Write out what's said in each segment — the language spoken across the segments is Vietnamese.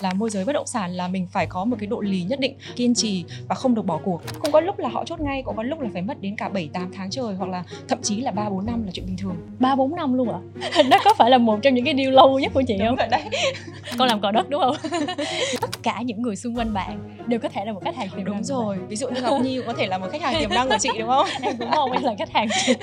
là môi giới bất động sản là mình phải có một cái độ lì nhất định kiên trì và không được bỏ cuộc. Cũng có lúc là họ chốt ngay cũng có lúc là phải mất đến cả 7 8 tháng trời hoặc là thậm chí là 3 4 năm là chuyện bình thường. Ba bốn năm luôn ạ? Đó có phải là một trong những cái deal lâu nhất của chị đúng không? rồi đấy. Con làm cò đất đúng không? Tất cả những người xung quanh bạn đều có thể là một khách hàng tiềm năng đúng rồi. Ví dụ như ngọc nhi cũng có thể là một khách hàng tiềm năng của chị đúng không? Em cũng mong em là khách hàng chị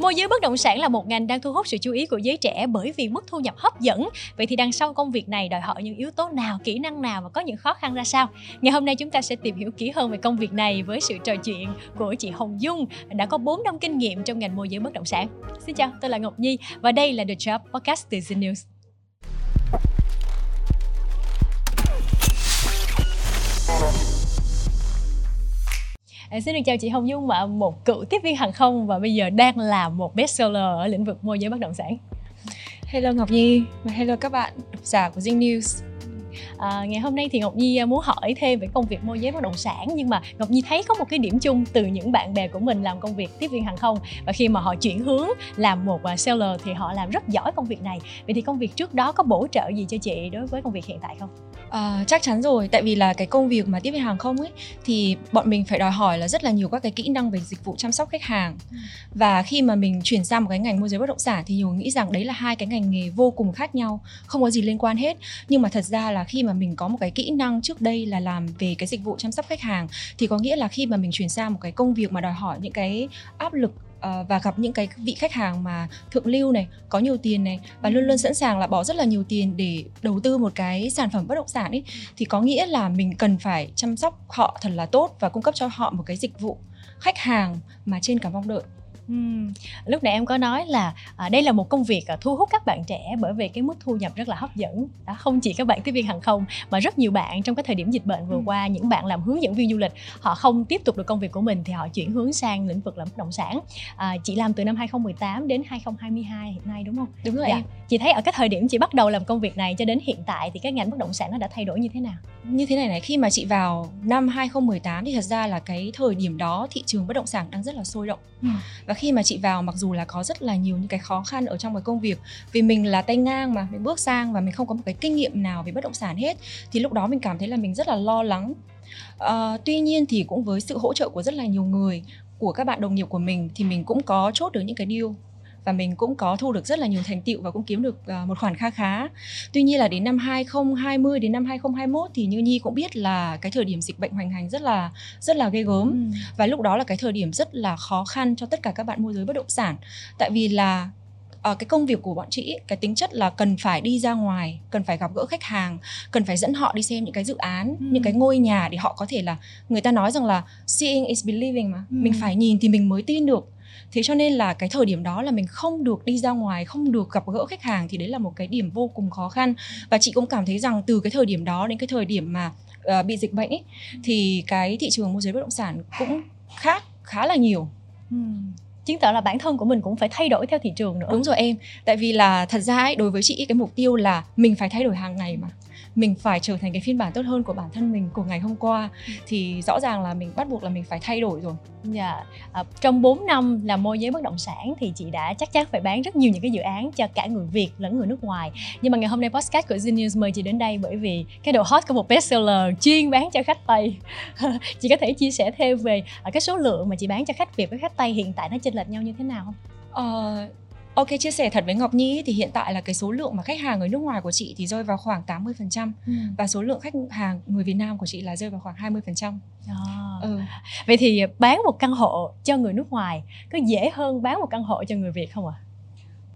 Môi giới bất động sản là một ngành đang thu hút sự chú ý của giới trẻ bởi vì mức thu nhập hấp dẫn. Vậy thì đằng sau công việc này đòi hỏi những yếu tố nào, kỹ năng nào và có những khó khăn ra sao? Ngày hôm nay chúng ta sẽ tìm hiểu kỹ hơn về công việc này với sự trò chuyện của chị Hồng Dung đã có 4 năm kinh nghiệm trong ngành môi giới bất động sản. Xin chào, tôi là Ngọc Nhi và đây là The Job Podcast từ The News. À, xin được chào chị Hồng Dung ạ, một cựu tiếp viên hàng không và bây giờ đang là một bestseller ở lĩnh vực môi giới bất động sản. hello ngọc nhi và hello các bạn độc giả của Zing News À, ngày hôm nay thì Ngọc Nhi à, muốn hỏi thêm về công việc môi giới bất động sản nhưng mà Ngọc Nhi thấy có một cái điểm chung từ những bạn bè của mình làm công việc tiếp viên hàng không và khi mà họ chuyển hướng làm một à, seller thì họ làm rất giỏi công việc này. Vậy thì công việc trước đó có bổ trợ gì cho chị đối với công việc hiện tại không? À, chắc chắn rồi, tại vì là cái công việc mà tiếp viên hàng không ấy thì bọn mình phải đòi hỏi là rất là nhiều các cái kỹ năng về dịch vụ chăm sóc khách hàng. Và khi mà mình chuyển sang một cái ngành môi giới bất động sản thì nhiều người nghĩ rằng đấy là hai cái ngành nghề vô cùng khác nhau, không có gì liên quan hết. Nhưng mà thật ra là khi mà mình có một cái kỹ năng trước đây là làm về cái dịch vụ chăm sóc khách hàng thì có nghĩa là khi mà mình chuyển sang một cái công việc mà đòi hỏi những cái áp lực ờ, và gặp những cái vị khách hàng mà thượng lưu này có nhiều tiền này và luôn luôn sẵn sàng là bỏ rất là nhiều tiền để đầu tư một cái sản phẩm bất động sản ấy. Thì có nghĩa là mình cần phải chăm sóc họ thật là tốt và cung cấp cho họ một cái dịch vụ khách hàng mà trên cả mong đợi Ừm, Lúc nãy em có nói là à, đây là một công việc à, thu hút các bạn trẻ bởi vì cái mức thu nhập rất là hấp dẫn. Đó, không chỉ các bạn tiếp viên hàng không mà rất nhiều bạn trong cái thời điểm dịch bệnh vừa Ừ. qua những bạn làm hướng dẫn viên du lịch họ không tiếp tục được công việc của mình thì họ chuyển hướng sang lĩnh vực làm bất động sản. À, chị làm từ năm 2018 đến 2022 hiện nay đúng không? đúng rồi Dạ. em Chị thấy ở cái thời điểm chị bắt đầu làm công việc này cho đến hiện tại thì cái ngành bất động sản nó đã thay đổi như thế nào? như thế này này khi mà chị vào năm 2018 thì thật ra là cái thời điểm đó thị trường bất động sản đang rất là sôi động Ừ. và khi mà chị vào mặc dù là có rất là nhiều những cái khó khăn ở trong cái công việc vì mình là tay ngang mà mình bước sang và mình không có một cái kinh nghiệm nào về bất động sản hết thì lúc đó mình cảm thấy là mình rất là lo lắng. À, tuy nhiên thì cũng với sự hỗ trợ của rất là nhiều người của các bạn đồng nghiệp của mình thì mình cũng có chốt được những cái deal và mình cũng có thu được rất là nhiều thành tựu và cũng kiếm được ờ, một khoản kha khá. Tuy nhiên là đến năm 2020 đến năm 2021 thì như Nhi cũng biết là cái thời điểm dịch bệnh hoành hành rất là rất là ghê gớm và lúc đó là cái thời điểm rất là khó khăn cho tất cả các bạn môi giới bất động sản tại vì là ờ, cái công việc của bọn chị cái tính chất là cần phải đi ra ngoài cần phải gặp gỡ khách hàng cần phải dẫn họ đi xem những cái dự án Ừ. những cái ngôi nhà để họ có thể là người ta nói rằng là seeing is believing mà Ừ. mình phải nhìn thì mình mới tin được thế cho nên là cái thời điểm đó là mình không được đi ra ngoài không được gặp gỡ khách hàng thì đấy là một cái điểm vô cùng khó khăn và chị cũng cảm thấy rằng từ cái thời điểm đó đến cái thời điểm mà ờ, bị dịch bệnh ấy, thì cái thị trường môi giới bất động sản cũng khác khá là nhiều Ừm. Chứng tỏ là bản thân của mình cũng phải thay đổi theo thị trường nữa. đúng rồi em tại vì là thật ra ấy, đối với chị cái mục tiêu là mình phải thay đổi hàng ngày mà mình phải trở thành cái phiên bản tốt hơn của bản thân mình của ngày hôm qua thì rõ ràng là mình bắt buộc là mình phải thay đổi rồi Dạ, à, trong 4 năm làm môi giới bất động sản thì chị đã chắc chắn phải bán rất nhiều những cái dự án cho cả người Việt lẫn người nước ngoài. Nhưng mà ngày hôm nay podcast của News mời chị đến đây bởi vì cái độ hot của một bestseller chuyên bán cho khách Tây. chị có thể chia sẻ thêm về à, cái số lượng mà chị bán cho khách Việt với khách Tây hiện tại nó chênh lệch nhau như thế nào không? Ờ, ok chia sẻ thật với Ngọc Nhi thì hiện tại là cái số lượng mà khách hàng người nước ngoài của chị thì rơi vào khoảng 80% và số lượng khách hàng người Việt Nam của chị là rơi vào khoảng 20%. À. Ừ. Vậy thì bán một căn hộ cho người nước ngoài có dễ hơn bán một căn hộ cho người Việt không ạ?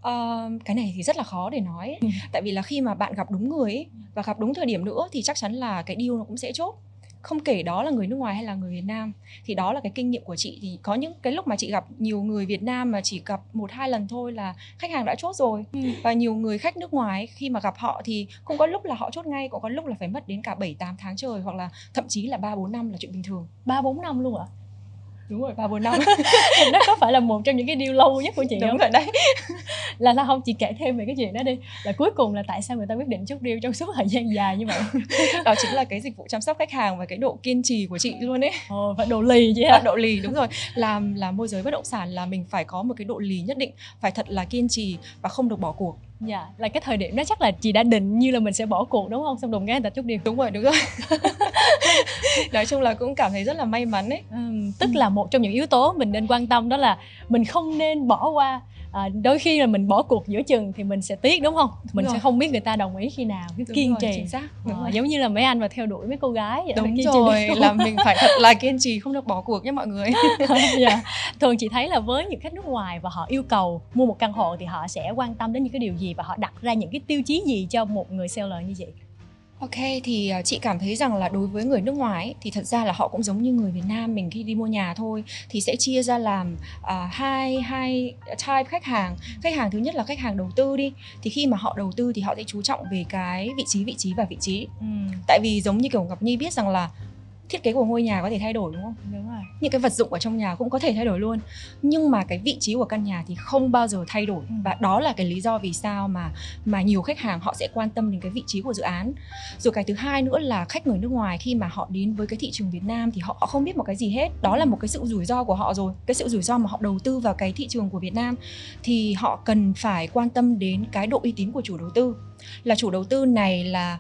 Ờ, cái này thì rất là khó để nói Ừ. tại vì là khi mà bạn gặp đúng người ấy, và gặp đúng thời điểm nữa thì chắc chắn là cái deal nó cũng sẽ chốt không kể đó là người nước ngoài hay là người Việt Nam thì đó là cái kinh nghiệm của chị thì có những cái lúc mà chị gặp nhiều người Việt Nam mà chỉ gặp một hai lần thôi là khách hàng đã chốt rồi và nhiều người khách nước ngoài khi mà gặp họ thì cũng có lúc là họ chốt ngay cũng có lúc là phải mất đến cả 7 8 tháng trời hoặc là thậm chí là 3 4 năm là chuyện bình thường. Ba bốn năm luôn ạ? Đúng rồi, 3 4 năm. đó có phải là một trong những cái deal lâu nhất của chị Đúng không? rồi đấy. là là không? Chị kể thêm về cái chuyện đó đi. Là cuối cùng là tại sao người ta quyết định chốt deal trong suốt thời gian dài như vậy? Đó chính là cái dịch vụ chăm sóc khách hàng và cái độ kiên trì của chị luôn ấy. ồ phải đồ lì Và hả độ lì đúng rồi. Làm làm môi giới bất động sản là mình phải có một cái độ lì nhất định phải thật là kiên trì và không được bỏ cuộc. Dạ là cái thời điểm đó chắc là chị đã định như là mình sẽ bỏ cuộc đúng không? Xong đùng cái người ta chút đi đúng rồi đúng rồi. Nói chung là cũng cảm thấy rất là may mắn ấy. Ừ, tức là một trong những yếu tố mình nên quan tâm đó là mình không nên bỏ qua à, đôi khi là mình bỏ cuộc giữa chừng thì mình sẽ tiếc đúng không mình rồi. sẽ không biết người ta đồng ý khi nào cứ Đúng kiên rồi, trì chính xác đúng Ờ, rồi. giống như là mấy anh mà theo đuổi mấy cô gái vậy đúng trì rồi cùng. là mình phải thật là kiên trì không được bỏ cuộc nhé mọi người dạ. thường chị thấy là với những khách nước ngoài và họ yêu cầu mua một căn hộ thì họ sẽ quan tâm đến những cái điều gì và họ đặt ra những cái tiêu chí gì cho một người seller như vậy Ok thì à, chị cảm thấy rằng là đối với người nước ngoài ấy, thì thật ra là họ cũng giống như người Việt Nam mình khi đi mua nhà thôi thì sẽ chia ra làm à, hai hai type khách hàng. Khách hàng thứ nhất là khách hàng đầu tư đi thì khi mà họ đầu tư thì họ sẽ chú trọng về cái vị trí vị trí và vị trí. Ừ, tại vì giống như kiểu Ngọc Nhi biết rằng là thiết kế của ngôi nhà có thể thay đổi đúng không? Đúng rồi. Những cái vật dụng ở trong nhà cũng có thể thay đổi luôn. Nhưng mà cái vị trí của căn nhà thì không bao giờ thay đổi. Ừ. và đó là cái lý do vì sao mà mà nhiều khách hàng họ sẽ quan tâm đến cái vị trí của dự án. Rồi cái thứ hai nữa là khách người nước ngoài khi mà họ đến với cái thị trường Việt Nam thì họ, họ không biết một cái gì hết. Đó là một cái sự rủi ro của họ rồi. Cái sự rủi ro mà họ đầu tư vào cái thị trường của Việt Nam thì họ cần phải quan tâm đến cái độ uy tín của chủ đầu tư. Là chủ đầu tư này là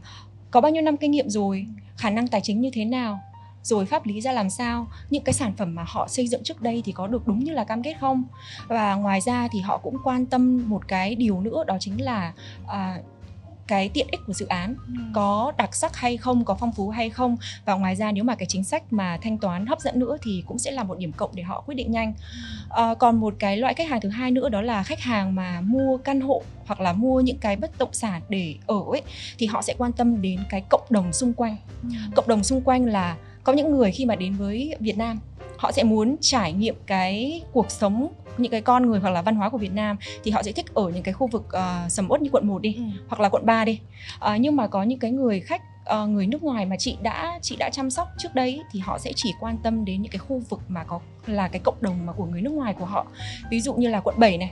có bao nhiêu năm kinh nghiệm rồi? Khả năng tài chính như thế nào rồi pháp lý ra làm sao? Những cái sản phẩm mà họ xây dựng trước đây thì có được đúng như là cam kết không? Và ngoài ra thì họ cũng quan tâm một cái điều nữa đó chính là à, cái tiện ích của dự án. Có đặc sắc hay không có phong phú hay không? Và ngoài ra nếu mà cái chính sách mà thanh toán hấp dẫn nữa thì cũng sẽ là một điểm cộng để họ quyết định nhanh. À, còn một cái loại khách hàng thứ hai nữa đó là khách hàng mà mua căn hộ hoặc là mua những cái bất động sản để ở ấy thì họ sẽ quan tâm đến cái cộng đồng xung quanh. Cộng đồng xung quanh là có những người khi mà đến với Việt Nam họ sẽ muốn trải nghiệm cái cuộc sống những cái con người hoặc là văn hóa của Việt Nam thì họ sẽ thích ở những cái khu vực uh, sầm uất như quận 1 đi Ừ. hoặc là quận 3 đi Ờ, nhưng mà có những cái người khách ờ, người nước ngoài mà chị đã chị đã chăm sóc trước đây ý, thì họ sẽ chỉ quan tâm đến những cái khu vực mà có là cái cộng đồng mà của người nước ngoài của họ ví dụ như là quận 7 này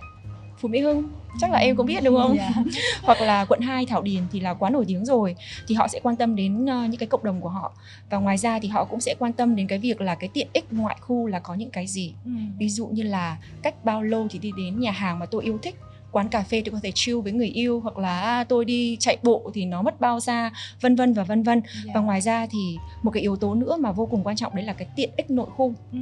Phú Mỹ Hưng chắc là em cũng biết đúng không Dạ. hoặc là quận 2 Thảo Điền thì là quá nổi tiếng rồi thì họ sẽ quan tâm đến ờ, những cái cộng đồng của họ và ngoài ra thì họ cũng sẽ quan tâm đến cái việc là cái tiện ích ngoại khu là có những cái gì Ừ. ví dụ như là cách bao lâu thì đi đến nhà hàng mà tôi yêu thích quán cà phê tôi có thể chill với người yêu hoặc là à, tôi đi chạy bộ thì nó mất bao xa vân vân và vân vân Dạ. và ngoài ra thì một cái yếu tố nữa mà vô cùng quan trọng đấy là cái tiện ích nội khu Ừ.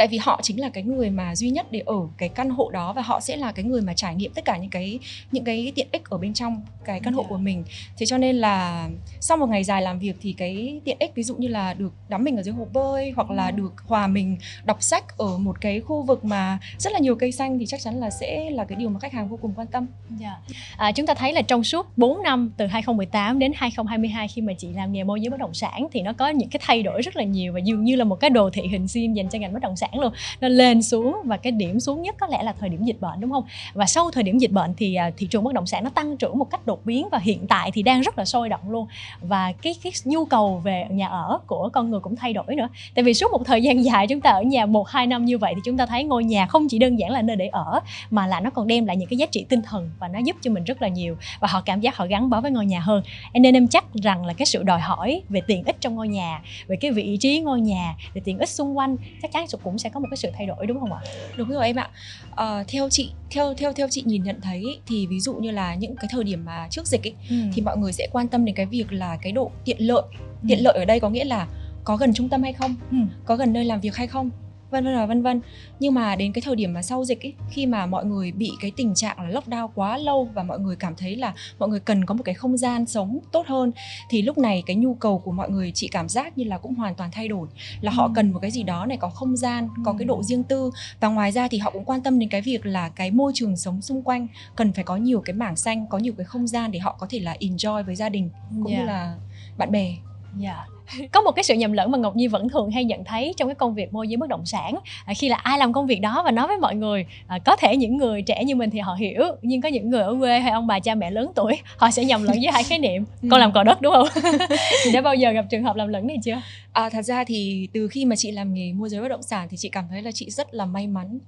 tại vì họ chính là cái người mà duy nhất để ở cái căn hộ đó và họ sẽ là cái người mà trải nghiệm tất cả những cái những cái tiện ích ở bên trong cái căn hộ Dạ. của mình thế cho nên là sau một ngày dài làm việc thì cái tiện ích ví dụ như là được đắm mình ở dưới hồ bơi hoặc là Ừ. được hòa mình đọc sách ở một cái khu vực mà rất là nhiều cây xanh thì chắc chắn là sẽ là cái điều mà khách hàng vô cùng quan tâm Dạ. À, chúng ta thấy là trong suốt 4 năm từ 2018 đến 2022 khi mà chị làm nghề môi giới bất động sản thì nó có những cái thay đổi rất là nhiều và dường như là một cái đồ thị hình sim dành cho ngành bất động sản luôn. Nó lên xuống và cái điểm xuống nhất có lẽ là thời điểm dịch bệnh, đúng không? Và sau thời điểm dịch bệnh thì à, thị trường bất động sản nó tăng trưởng một cách đột biến và hiện tại thì đang rất là sôi động luôn. Và cái cái nhu cầu về nhà ở của con người cũng thay đổi nữa. Tại vì suốt một thời gian dài chúng ta ở nhà 1 2 năm như vậy thì chúng ta thấy ngôi nhà không chỉ đơn giản là nơi để ở, mà là nó còn đem lại những cái giá trị tinh thần và nó giúp cho mình rất là nhiều và họ cảm giác họ gắn bó với ngôi nhà hơn nên em chắc rằng là cái sự đòi hỏi về tiện ích trong ngôi nhà, về cái vị trí ngôi nhà, về tiện ích xung quanh, chắc chắn cũng sẽ có một cái sự thay đổi đúng không ạ? Đúng rồi em ạ. Ờ, theo chị theo theo theo chị nhìn nhận thấy thì ví dụ như là những cái thời điểm mà trước dịch ý, thì mọi người sẽ quan tâm đến cái việc là cái độ tiện lợi. Tiện lợi ở đây có nghĩa là có gần trung tâm hay không? Ừ. có gần nơi làm việc hay không vân vân và vân vân nhưng mà đến cái thời điểm mà sau dịch ấy khi mà mọi người bị cái tình trạng là lockdown quá lâu và mọi người cảm thấy là mọi người cần có một cái không gian sống tốt hơn thì lúc này cái nhu cầu của mọi người chị cảm giác như là cũng hoàn toàn thay đổi là họ Ừ. cần một cái gì đó này có không gian có cái Ừ. độ riêng tư và ngoài ra thì họ cũng quan tâm đến cái việc là cái môi trường sống xung quanh cần phải có nhiều cái mảng xanh có nhiều cái không gian để họ có thể là enjoy với gia đình cũng Dạ. như là bạn bè Dạ. Có một cái sự nhầm lẫn mà Ngọc Nhi vẫn thường hay nhận thấy trong cái công việc môi giới bất động sản à, khi là ai làm công việc đó và nói với mọi người à, có thể những người trẻ như mình thì họ hiểu nhưng có những người ở quê hay ông bà cha mẹ lớn tuổi họ sẽ nhầm lẫn với hai khái niệm con làm cò đất đúng không? chị đã bao giờ gặp trường hợp làm lẫn này chưa? À, thật ra thì từ khi mà chị làm nghề môi giới bất động sản thì chị cảm thấy là chị rất là may mắn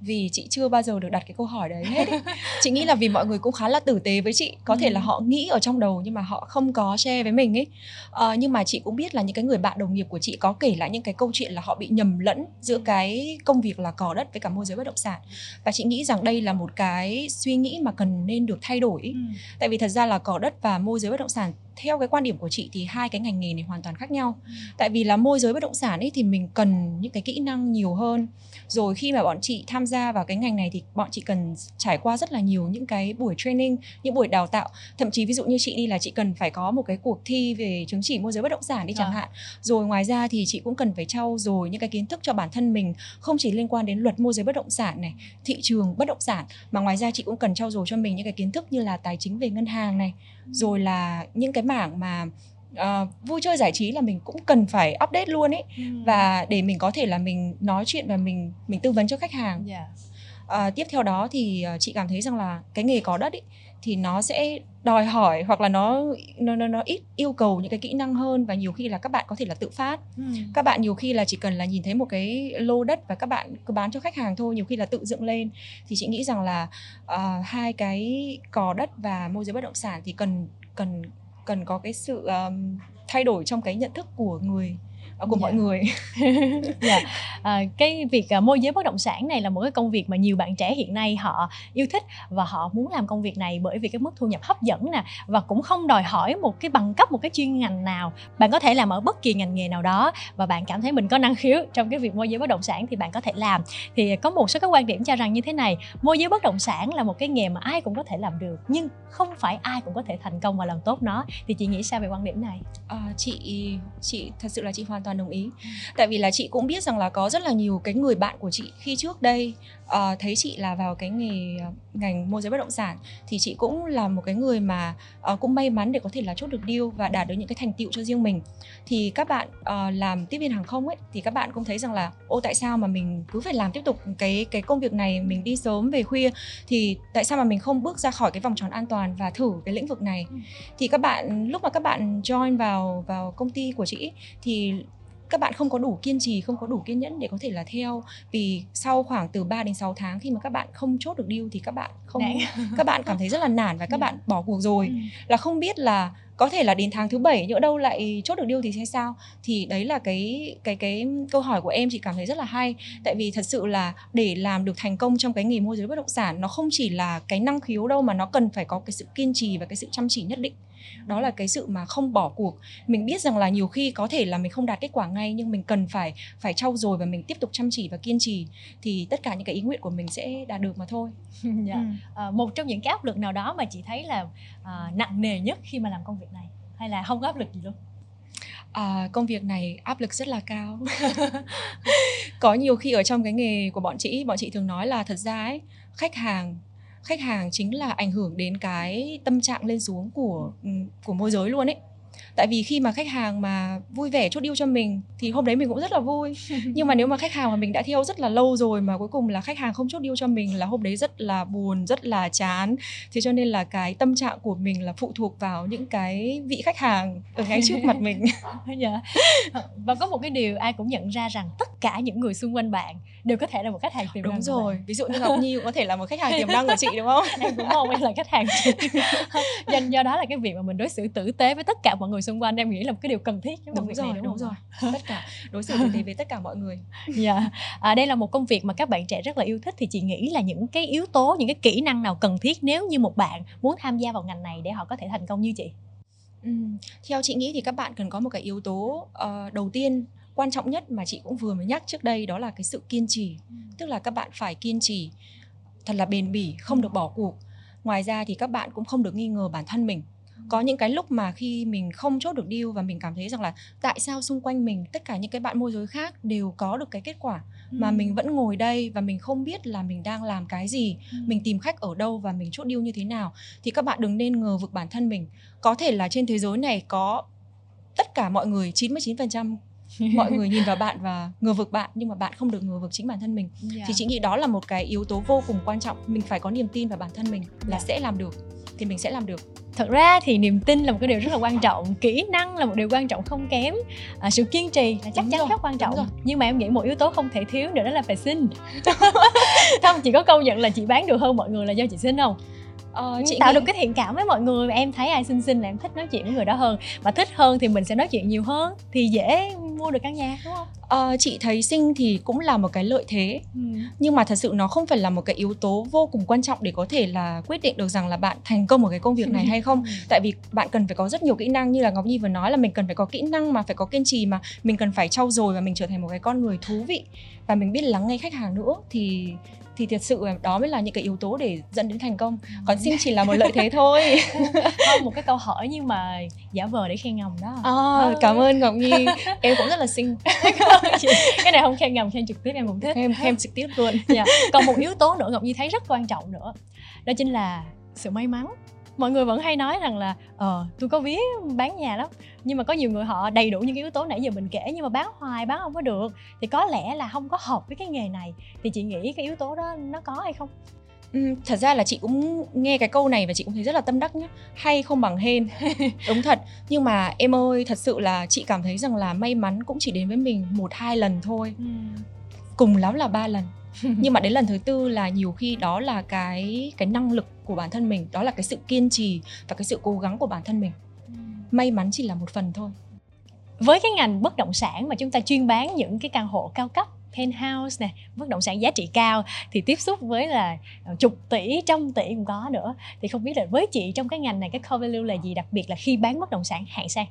vì chị chưa bao giờ được đặt cái câu hỏi đấy hết ấy. chị nghĩ là vì mọi người cũng khá là tử tế với chị có thể là Ừ. họ nghĩ ở trong đầu nhưng mà họ không có share với mình ấy Ờ, nhưng mà chị cũng biết biết là những cái người bạn đồng nghiệp của chị có kể lại những cái câu chuyện là họ bị nhầm lẫn giữa cái công việc là cò đất với cả môi giới bất động sản và chị nghĩ rằng đây là một cái suy nghĩ mà cần nên được thay đổi ừ. tại vì thật ra là cò đất và môi giới bất động sản theo cái quan điểm của chị thì hai cái ngành nghề này hoàn toàn khác nhau ừ. tại vì là môi giới bất động sản ấy thì mình cần những cái kỹ năng nhiều hơn rồi khi mà bọn chị tham gia vào cái ngành này thì bọn chị cần trải qua rất là nhiều những cái buổi training những buổi đào tạo thậm chí ví dụ như chị đi là chị cần phải có một cái cuộc thi về chứng chỉ môi giới bất động sản đi chẳng à. hạn rồi ngoài ra thì chị cũng cần phải trau dồi những cái kiến thức cho bản thân mình không chỉ liên quan đến luật môi giới bất động sản này thị trường bất động sản mà ngoài ra chị cũng cần trau dồi cho mình những cái kiến thức như là tài chính về ngân hàng này rồi là những cái mảng mà uh, vui chơi giải trí là mình cũng cần phải update luôn ấy ừ. và để mình có thể là mình nói chuyện và mình mình tư vấn cho khách hàng yeah. uh, tiếp theo đó thì uh, chị cảm thấy rằng là cái nghề có đất ấy thì nó sẽ đòi hỏi hoặc là nó nó nó, nó ít yêu cầu những cái kỹ năng hơn và nhiều khi là các bạn có thể là tự phát ừ. các bạn nhiều khi là chỉ cần là nhìn thấy một cái lô đất và các bạn cứ bán cho khách hàng thôi nhiều khi là tự dựng lên thì chị nghĩ rằng là uh, hai cái cò đất và môi giới bất động sản thì cần cần cần có cái sự um, thay đổi trong cái nhận thức của người Ờ, của yeah. mọi dạ. người. Dạ. à, cái việc uh, môi giới bất động sản này là một cái công việc mà nhiều bạn trẻ hiện nay họ yêu thích và họ muốn làm công việc này bởi vì cái mức thu nhập hấp dẫn nè và cũng không đòi hỏi một cái bằng cấp một cái chuyên ngành nào bạn có thể làm ở bất kỳ ngành nghề nào đó và bạn cảm thấy mình có năng khiếu trong cái việc môi giới bất động sản thì bạn có thể làm thì có một số các quan điểm cho rằng như thế này môi giới bất động sản là một cái nghề mà ai cũng có thể làm được nhưng không phải ai cũng có thể thành công và làm tốt nó thì chị nghĩ sao về quan điểm này à, chị chị thật sự là chị hoàn toàn toàn đồng ý. Tại vì là chị cũng biết rằng là có rất là nhiều cái người bạn của chị khi trước đây uh, thấy chị là vào cái nghề uh, ngành môi giới bất động sản thì chị cũng là một cái người mà uh, cũng may mắn để có thể là chốt được deal và đạt được những cái thành tựu cho riêng mình. Thì các bạn uh, làm tiếp viên hàng không ấy thì các bạn cũng thấy rằng là ô tại sao mà mình cứ phải làm tiếp tục cái cái công việc này mình đi sớm về khuya thì tại sao mà mình không bước ra khỏi cái vòng tròn an toàn và thử cái lĩnh vực này? Ừ. thì các bạn lúc mà các bạn join vào vào công ty của chị thì các bạn không có đủ kiên trì không có đủ kiên nhẫn để có thể là theo. Vì sau khoảng từ 3 đến 6 tháng khi mà các bạn không chốt được deal thì các bạn không các bạn cảm thấy rất là nản và các ừ. bạn bỏ cuộc rồi. Ừ. là không biết là có thể là đến tháng thứ bảy nhỡ đâu lại chốt được deal thì sẽ sao? Thì đấy là cái cái cái câu hỏi của em chị cảm thấy rất là hay. Tại vì thật sự là để làm được thành công trong cái nghề môi giới bất động sản nó không chỉ là cái năng khiếu đâu mà nó cần phải có cái sự kiên trì và cái sự chăm chỉ nhất định đó là cái sự mà không bỏ cuộc. Mình biết rằng là nhiều khi có thể là mình không đạt kết quả ngay nhưng mình cần phải phải trau dồi và mình tiếp tục chăm chỉ và kiên trì thì tất cả những cái ý nguyện của mình sẽ đạt được mà thôi. Dạ. ừ. à, một trong những cái áp lực nào đó mà chị thấy là à, nặng nề nhất khi mà làm công việc này? Hay là không có áp lực gì luôn? À, công việc này áp lực rất là cao. Có nhiều khi ở trong cái nghề của bọn chị bọn chị thường nói là thật ra ấy khách hàng khách hàng chính là ảnh hưởng đến cái tâm trạng lên xuống của ừ, của môi giới luôn ấy tại vì khi mà khách hàng mà vui vẻ chốt deal cho mình thì hôm đấy mình cũng rất là vui. Nhưng mà nếu mà khách hàng mà mình đã theo rất là lâu rồi mà cuối cùng là khách hàng không chốt deal cho mình là hôm đấy rất là buồn rất là chán. Thế cho nên là cái tâm trạng của mình là phụ thuộc vào những cái vị khách hàng ở ngay trước mặt mình. Dạ. và có một cái điều ai cũng nhận ra rằng tất cả những người xung quanh bạn đều có thể là một khách hàng tiềm đúng năng rồi. ví dụ như ngọc nhi cũng có thể là một khách hàng tiềm năng của chị đúng không? Em cũng mong em là khách hàng chị. Do đó là cái việc mà mình đối xử tử tế với tất cả mọi người xung quanh em nghĩ là một cái điều cần thiết trong đúng việc rồi, này đúng, đúng rồi tất cả đối xử tử tế với tất cả mọi người dạ yeah. à, đây là một công việc mà các bạn trẻ rất là yêu thích thì chị nghĩ là những cái yếu tố những cái kỹ năng nào cần thiết nếu như một bạn muốn tham gia vào ngành này để họ có thể thành công như chị ừ. theo chị nghĩ thì các bạn cần có một cái yếu tố uh, đầu tiên quan trọng nhất mà chị cũng vừa mới nhắc trước đây đó là cái sự kiên trì ừ. tức là các bạn phải kiên trì thật là bền bỉ không ừ. được bỏ cuộc ngoài ra thì các bạn cũng không được nghi ngờ bản thân mình có những cái lúc mà khi mình không chốt được deal và mình cảm thấy rằng là tại sao xung quanh mình tất cả những cái bạn môi giới khác đều có được cái kết quả ừ. mà mình vẫn ngồi đây và mình không biết là mình đang làm cái gì ừ. mình tìm khách ở đâu và mình chốt deal như thế nào thì các bạn đừng nên ngờ vực bản thân mình có thể là trên thế giới này có tất cả mọi người 99% mọi người nhìn vào bạn và ngờ vực bạn nhưng mà bạn không được ngờ vực chính bản thân mình yeah. thì dạ. chị nghĩ đó là một cái yếu tố vô cùng quan trọng mình phải có niềm tin vào bản thân mình là yeah. Dạ. sẽ làm được thì mình sẽ làm được thật ra thì niềm tin là một cái điều rất là quan trọng kỹ năng là một điều quan trọng không kém. À, sự kiên trì là chắc đúng chắn rồi, rất quan trọng. nhưng mà em nghĩ một yếu tố không thể thiếu nữa đó là phải xin không chị có công nhận là chị bán được hơn mọi người là do chị xin không ờ, chị tạo nghĩ... được cái thiện cảm với mọi người mà em thấy ai xinh xinh là em thích nói chuyện với người đó hơn. Mà thích hơn thì mình sẽ nói chuyện nhiều hơn thì dễ mua được căn nhà đúng không? Ờ, chị thấy xinh thì cũng là một cái lợi thế. Ừ. nhưng mà thật sự nó không phải là một cái yếu tố vô cùng quan trọng để có thể là quyết định được rằng là bạn thành công ở cái công việc này hay không. Tại vì bạn cần phải có rất nhiều kỹ năng như là ngọc nhi vừa nói là mình cần phải có kỹ năng mà phải có kiên trì mà mình cần phải trau dồi và mình trở thành một cái con người thú vị. Và mình biết lắng nghe khách hàng nữa thì thì thật sự đó mới là những cái yếu tố để dẫn đến thành công. Còn xinh chỉ là một lợi thế thôi. Không một cái câu hỏi nhưng mà giả vờ để khen ngầm đó. À, cảm ơn ngọc nhi. Em cũng rất là xinh. Cái này không khen ngầm khen trực tiếp em cũng thích. Em khen trực tiếp luôn. Dạ. còn một yếu tố nữa ngọc nhi thấy rất quan trọng nữa đó chính là sự may mắn mọi người vẫn hay nói rằng là ờ tôi có ví bán nhà lắm. Nhưng mà có nhiều người họ đầy đủ những cái yếu tố nãy giờ mình kể nhưng mà bán hoài bán không có được. Thì có lẽ là không có hợp với cái nghề này. Thì chị nghĩ cái yếu tố đó nó có hay không? Ừ, thật ra là chị cũng nghe cái câu này và chị cũng thấy rất là tâm đắc nhé hay không bằng hên. Đúng thật. Nhưng mà em ơi thật sự là chị cảm thấy rằng là may mắn cũng chỉ đến với mình một hai lần thôi. Ừ. cùng lắm là ba lần nhưng mà đến lần thứ tư là nhiều khi đó là cái cái năng lực của bản thân mình đó là cái sự kiên trì và cái sự cố gắng của bản thân mình. May mắn chỉ là một phần thôi. Với cái ngành bất động sản mà chúng ta chuyên bán những cái căn hộ cao cấp penthouse nè bất động sản giá trị cao thì tiếp xúc với là ờ, chục tỷ trăm tỷ cũng có nữa. Thì không biết là với chị trong cái ngành này cái core value là gì đặc biệt là khi bán bất động sản hạng sang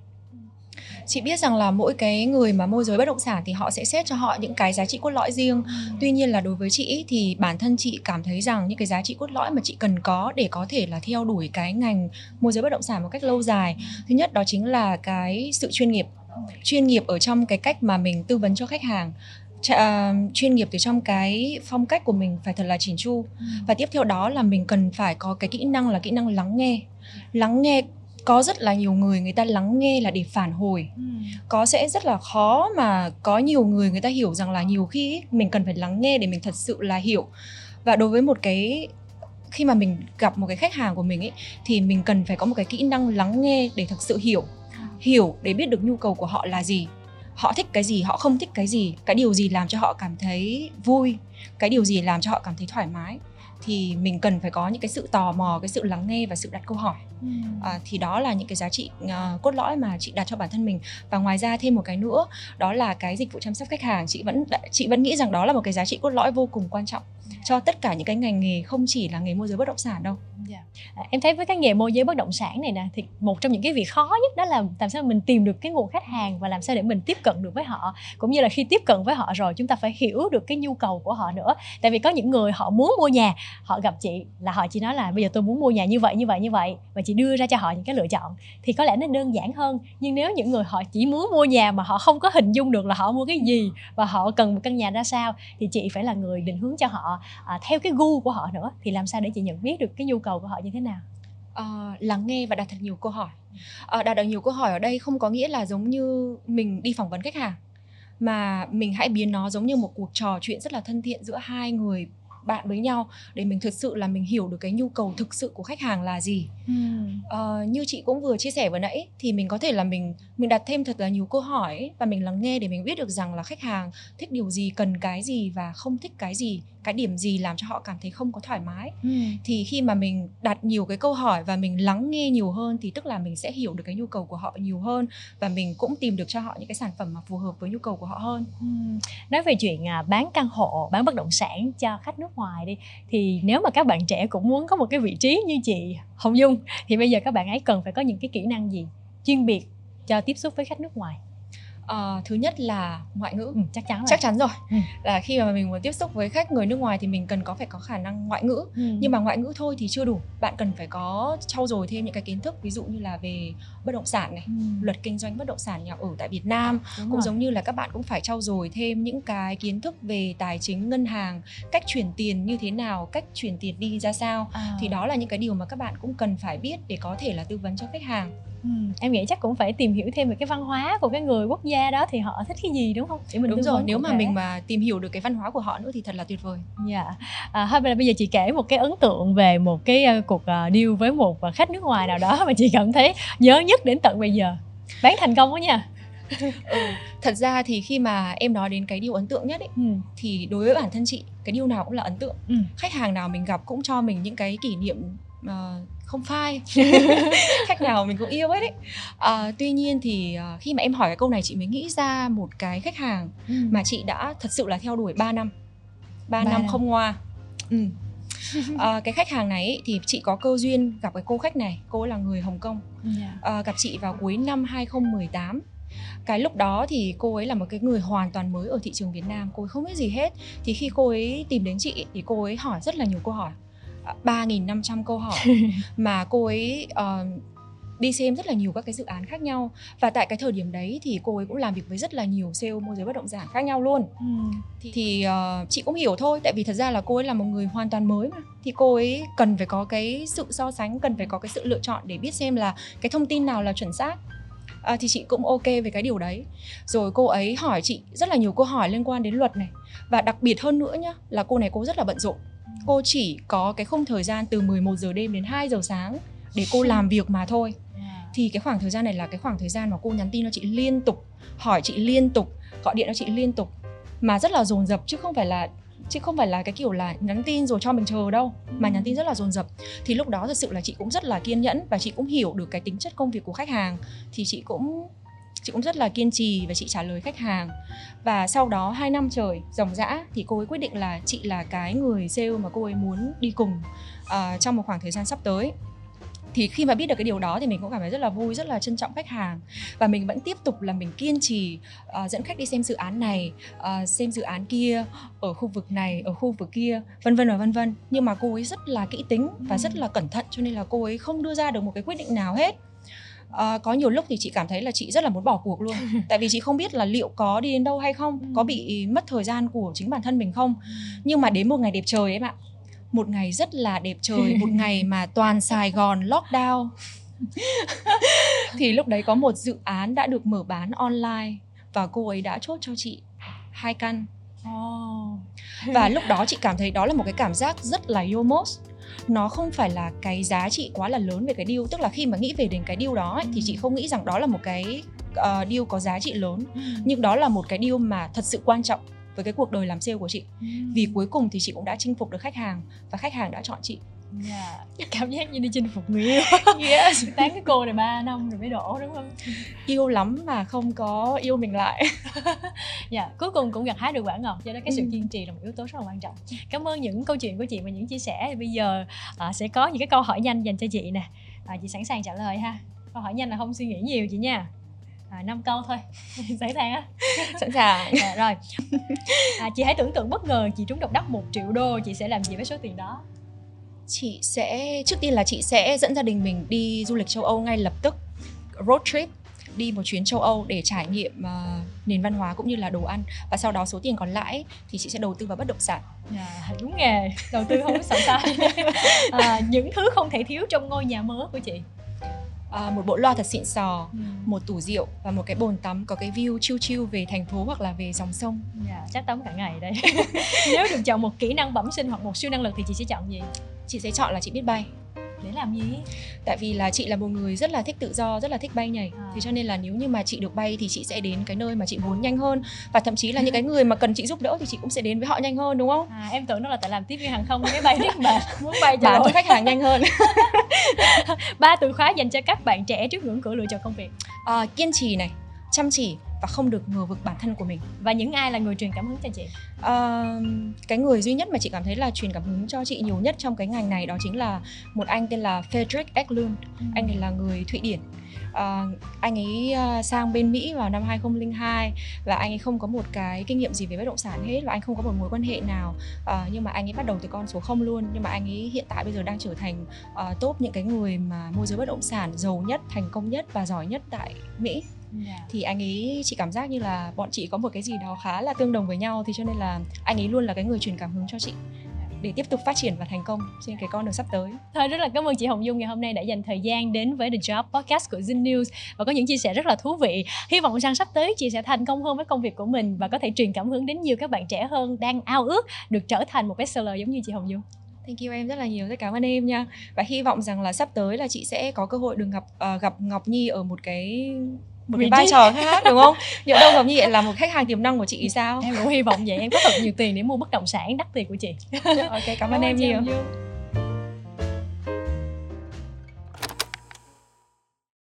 chị biết rằng là mỗi cái người mà môi giới bất động sản thì họ sẽ xét cho họ những cái giá trị cốt lõi riêng ừ. tuy nhiên là đối với chị thì bản thân chị cảm thấy rằng những cái giá trị cốt lõi mà chị cần có để có thể là theo đuổi cái ngành môi giới bất động sản một cách lâu dài thứ nhất đó chính là cái sự chuyên nghiệp chuyên nghiệp ở trong cái cách mà mình tư vấn cho khách hàng uh, chuyên nghiệp từ trong cái phong cách của mình phải thật là chỉn chu ừ. và tiếp theo đó là mình cần phải có cái kỹ năng là kỹ năng lắng nghe lắng nghe có rất là nhiều người người ta lắng nghe là để phản hồi. Ừ. có sẽ rất là khó mà có nhiều người người ta hiểu rằng là nhiều khi mình cần phải lắng nghe để mình thật sự là hiểu. Và đối với một cái khi mà mình gặp một cái khách hàng của mình ấy thì mình cần phải có một cái kỹ năng lắng nghe để thật sự hiểu. Hiểu để biết được nhu cầu của họ là gì. Họ thích cái gì họ không thích cái gì. Cái điều gì làm cho họ cảm thấy vui? Cái điều gì làm cho họ cảm thấy thoải mái thì mình cần phải có những cái sự tò mò cái sự lắng nghe và sự đặt câu hỏi. Ừ. à, thì đó là những cái giá trị uh, cốt lõi mà chị đặt cho bản thân mình. Và ngoài ra thêm một cái nữa đó là cái dịch vụ chăm sóc khách hàng. Chị vẫn chị vẫn nghĩ rằng đó là một cái giá trị cốt lõi vô cùng quan trọng cho tất cả những cái ngành nghề không chỉ là nghề môi giới bất động sản đâu yeah. Dạ. à, em thấy với cái nghề môi giới bất động sản này nè thì một trong những cái việc khó nhất đó là làm sao mình tìm được cái nguồn khách hàng và làm sao để mình tiếp cận được với họ cũng như là khi tiếp cận với họ rồi chúng ta phải hiểu được cái nhu cầu của họ nữa tại vì có những người họ muốn mua nhà họ gặp chị là họ chỉ nói là bây giờ tôi muốn mua nhà như vậy như vậy như vậy và chị đưa ra cho họ những cái lựa chọn thì có lẽ nó đơn giản hơn nhưng nếu những người họ chỉ muốn mua nhà mà họ không có hình dung được là họ mua cái gì và họ cần một căn nhà ra sao thì chị phải là người định hướng cho họ à, theo cái gu của họ nữa thì làm sao để chị nhận biết được cái nhu cầu của họ như thế nào? Uh, lắng nghe và đặt thật nhiều câu hỏi. Uh, đặt được nhiều câu hỏi ở đây không có nghĩa là giống như mình đi phỏng vấn khách hàng mà mình hãy biến nó giống như một cuộc trò chuyện rất là thân thiện giữa hai người bạn với nhau để mình thực sự là mình hiểu được cái nhu cầu thực sự của khách hàng là gì ừ. uh, như chị cũng vừa chia sẻ vừa nãy thì mình có thể là mình mình đặt thêm thật là nhiều câu hỏi và mình lắng nghe để mình biết được rằng là khách hàng thích điều gì cần cái gì và không thích cái gì cái điểm gì làm cho họ cảm thấy không có thoải mái ừ. thì khi mà mình đặt nhiều cái câu hỏi và mình lắng nghe nhiều hơn thì tức là mình sẽ hiểu được cái nhu cầu của họ nhiều hơn và mình cũng tìm được cho họ những cái sản phẩm mà phù hợp với nhu cầu của họ hơn ừ. nói về chuyện à, bán căn hộ bán bất động sản cho khách nước ngoài đi thì nếu mà các bạn trẻ cũng muốn có một cái vị trí như chị Hồng Dung thì bây giờ các bạn ấy cần phải có những cái kỹ năng gì? Chuyên biệt cho tiếp xúc với khách nước ngoài uh, thứ nhất là ngoại ngữ ừ, chắc chắn rồi. chắc chắn rồi ừ. là khi mà mình muốn tiếp xúc với khách người nước ngoài thì mình cần có phải có khả năng ngoại ngữ ừ. nhưng mà ngoại ngữ thôi thì chưa đủ bạn cần phải có trau dồi thêm những cái kiến thức ví dụ như là về bất động sản này ừ. luật kinh doanh bất động sản nhà ở tại Việt Nam Đúng cũng rồi. giống như là các bạn cũng phải trau dồi thêm những cái kiến thức về tài chính ngân hàng cách chuyển tiền như thế nào cách chuyển tiền đi ra sao à. thì đó là những cái điều mà các bạn cũng cần phải biết để có thể là tư vấn cho khách hàng Ừ, em nghĩ chắc cũng phải tìm hiểu thêm về cái văn hóa của cái người quốc gia đó thì họ thích cái gì đúng không? Để mình đúng rồi. Nếu mà thể. mình mà tìm hiểu được cái văn hóa của họ nữa thì thật là tuyệt vời. Dạ. À, thôi bây giờ chị kể một cái ấn tượng về một cái uh, cuộc uh, deal với một uh, khách nước ngoài nào đó mà chị cảm thấy nhớ nhất đến tận bây giờ. Bán thành công quá nha. ừ. Thật ra thì khi mà em nói đến cái điều ấn tượng nhất ấy, ừ. thì đối với bản thân chị cái điều nào cũng là ấn tượng. Ừ. Khách hàng nào mình gặp cũng cho mình những cái kỷ niệm uh, không phai. Khách nào mình cũng yêu hết ấy. Uh, tuy nhiên thì uh, khi mà em hỏi cái câu này chị mới nghĩ ra một cái khách hàng ừ. mà chị đã thật sự là theo đuổi 3 năm. 3, 3 năm, năm. không ngoa. Ừ. à, cái khách hàng này ấy, thì chị có cơ duyên gặp cái cô khách này. Cô là người Hồng Kông. Yeah. à, gặp chị vào cuối năm 2018 cái lúc đó thì cô ấy là một cái người hoàn toàn mới ở thị trường Việt Nam. Cô ấy không biết gì hết. Thì khi cô ấy tìm đến chị thì cô ấy hỏi rất là nhiều câu hỏi 3.500 câu hỏi mà cô ấy uh, đi xem rất là nhiều các cái dự án khác nhau. Và tại cái thời điểm đấy thì cô ấy cũng làm việc với rất là nhiều sale môi giới bất động sản khác nhau luôn. Ừ. thì, thì uh, chị cũng hiểu thôi tại vì thật ra là cô ấy là một người hoàn toàn mới mà. Thì cô ấy cần phải có cái sự so sánh cần phải có cái sự lựa chọn để biết xem là cái thông tin nào là chuẩn xác. À, thì chị cũng ok về cái điều đấy. Rồi cô ấy hỏi chị rất là nhiều câu hỏi liên quan đến luật này. Và đặc biệt hơn nữa nhá là cô này cô rất là bận rộn cô chỉ có cái khung thời gian từ 11 giờ đêm đến 2 giờ sáng để cô làm việc mà thôi. Thì cái khoảng thời gian này là cái khoảng thời gian mà cô nhắn tin cho chị liên tục hỏi chị liên tục gọi điện cho chị liên tục. Mà rất là dồn dập chứ không phải là chứ không phải là cái kiểu là nhắn tin rồi cho mình chờ đâu mà nhắn tin rất là dồn dập. Thì lúc đó thật sự là chị cũng rất là kiên nhẫn và chị cũng hiểu được cái tính chất công việc của khách hàng. Thì chị cũng chị cũng rất là kiên trì và chị trả lời khách hàng. Và sau đó 2 năm trời dòng dã thì cô ấy quyết định là chị là cái người sale mà cô ấy muốn đi cùng uh, trong một khoảng thời gian sắp tới. Thì khi mà biết được cái điều đó thì mình cũng cảm thấy rất là vui rất là trân trọng khách hàng. Và mình vẫn tiếp tục là mình kiên trì uh, dẫn khách đi xem dự án này uh, xem dự án kia ở khu vực này ở khu vực kia vân vân và vân vân. Nhưng mà cô ấy rất là kỹ tính và rất là cẩn thận cho nên là cô ấy không đưa ra được một cái quyết định nào hết. À, có nhiều lúc thì chị cảm thấy là chị rất là muốn bỏ cuộc luôn. Tại vì chị không biết là liệu có đi đến đâu hay không có bị mất thời gian của chính bản thân mình không. Nhưng mà đến một ngày đẹp trời ấy ạ. Một ngày rất là đẹp trời một ngày mà toàn sài gòn lockdown. Thì lúc đấy có một dự án đã được mở bán online và cô ấy đã chốt cho chị hai căn. Oh. và lúc đó chị cảm thấy đó là một cái cảm giác rất là yomos nó không phải là cái giá trị quá là lớn về cái deal. Tức là khi mà nghĩ về đến cái deal đó ấy, thì chị không nghĩ rằng đó là một cái uh, deal có giá trị lớn. Nhưng đó là một cái deal mà thật sự quan trọng với cái cuộc đời làm sale của chị. Ừ. vì cuối cùng thì chị cũng đã chinh phục được khách hàng và khách hàng đã chọn chị Yeah. Dạ. cảm giác như đi chinh phục người yêu. Yes. tán cái cô này 3 năm rồi mới đổ đúng không? Yêu lắm mà không có yêu mình lại. Dạ yeah. cuối cùng cũng gặt hái được quả ngọt cho nên cái sự ừ. kiên trì là một yếu tố rất là quan trọng. Cảm ơn những câu chuyện của chị và những chia sẻ. Bây giờ uh, sẽ có những cái câu hỏi nhanh dành cho chị nè. Uh, chị sẵn sàng trả lời ha. Câu hỏi nhanh là không suy nghĩ nhiều chị nha. À, 5 câu thôi. Sẵn sàng á? Sẵn sàng. À, rồi. À, chị hãy tưởng tượng bất ngờ chị trúng độc đắc một triệu đô chị sẽ làm gì với số tiền đó chị sẽ trước tiên là chị sẽ dẫn gia đình mình đi du lịch châu Âu ngay lập tức road trip đi một chuyến châu Âu để trải nghiệm uh, nền văn hóa cũng như là đồ ăn và sau đó số tiền còn lại thì chị sẽ đầu tư vào bất động sản. À, đúng nghề, đầu tư không có sợ sai. à, những thứ không thể thiếu trong ngôi nhà mới của chị uh, một bộ loa thật xịn sò, ừ. một tủ rượu và một cái bồn tắm có cái view chill chill về thành phố hoặc là về dòng sông. Yeah, dạ, chắc tắm cả ngày đây. Nếu được chọn một kỹ năng bẩm sinh hoặc một siêu năng lực thì chị sẽ chọn gì? Chị sẽ chọn là chị biết bay. Để làm gì? Tại vì là chị là một người rất là thích tự do rất là thích bay nhảy. À. thì cho nên là nếu như mà chị được bay thì chị sẽ đến cái nơi mà chị muốn nhanh hơn. Và thậm chí là những cái người mà cần chị giúp đỡ thì chị cũng sẽ đến với họ nhanh hơn đúng không? À, em tưởng nó là tại làm tiếp viên hàng không mới bay biết mà muốn bay cho bán cho khách hàng nhanh hơn. Ba từ khóa dành cho các bạn trẻ trước ngưỡng cửa lựa chọn công việc. À, kiên trì này chăm chỉ và không được ngờ vực bản thân của mình. Và những ai là người truyền cảm hứng cho chị? Uh, cái người duy nhất mà chị cảm thấy là truyền cảm hứng cho chị nhiều nhất trong cái ngành này đó chính là một anh tên là Frederick Eklund. Ừ. anh này là người Thụy Điển. Uh, anh ấy uh, sang bên Mỹ vào năm 2002 và anh ấy không có một cái kinh nghiệm gì về bất động sản hết và anh không có một mối quan hệ nào. Uh, nhưng mà anh ấy bắt đầu từ con số không luôn. Nhưng mà anh ấy hiện tại bây giờ đang trở thành uh, top những cái người mà môi giới bất động sản giàu nhất thành công nhất và giỏi nhất tại Mỹ yeah. Dạ. thì anh ấy chị cảm giác như là bọn chị có một cái gì đó khá là tương đồng với nhau thì cho nên là anh ấy luôn là cái người truyền cảm hứng cho chị để tiếp tục phát triển và thành công trên cái con đường sắp tới. Thôi rất là cảm ơn chị Hồng Dung ngày hôm nay đã dành thời gian đến với The Job Podcast của Zin News và có những chia sẻ rất là thú vị. Hy vọng rằng sắp tới chị sẽ thành công hơn với công việc của mình và có thể truyền cảm hứng đến nhiều các bạn trẻ hơn đang ao ước được trở thành một bestseller giống như chị Hồng Dung. Thank you em rất là nhiều, rất cảm ơn em nha. Và hy vọng rằng là sắp tới là chị sẽ có cơ hội được gặp uh, gặp Ngọc Nhi ở một cái một cái vai trò khác đúng không? Nhỡ đâu Ngọc Nhi lại là một khách hàng tiềm năng của chị thì sao? Em cũng hy vọng vậy em có thật nhiều tiền để mua bất động sản đắt tiền của chị. Ok cảm, cảm ơn em nhiều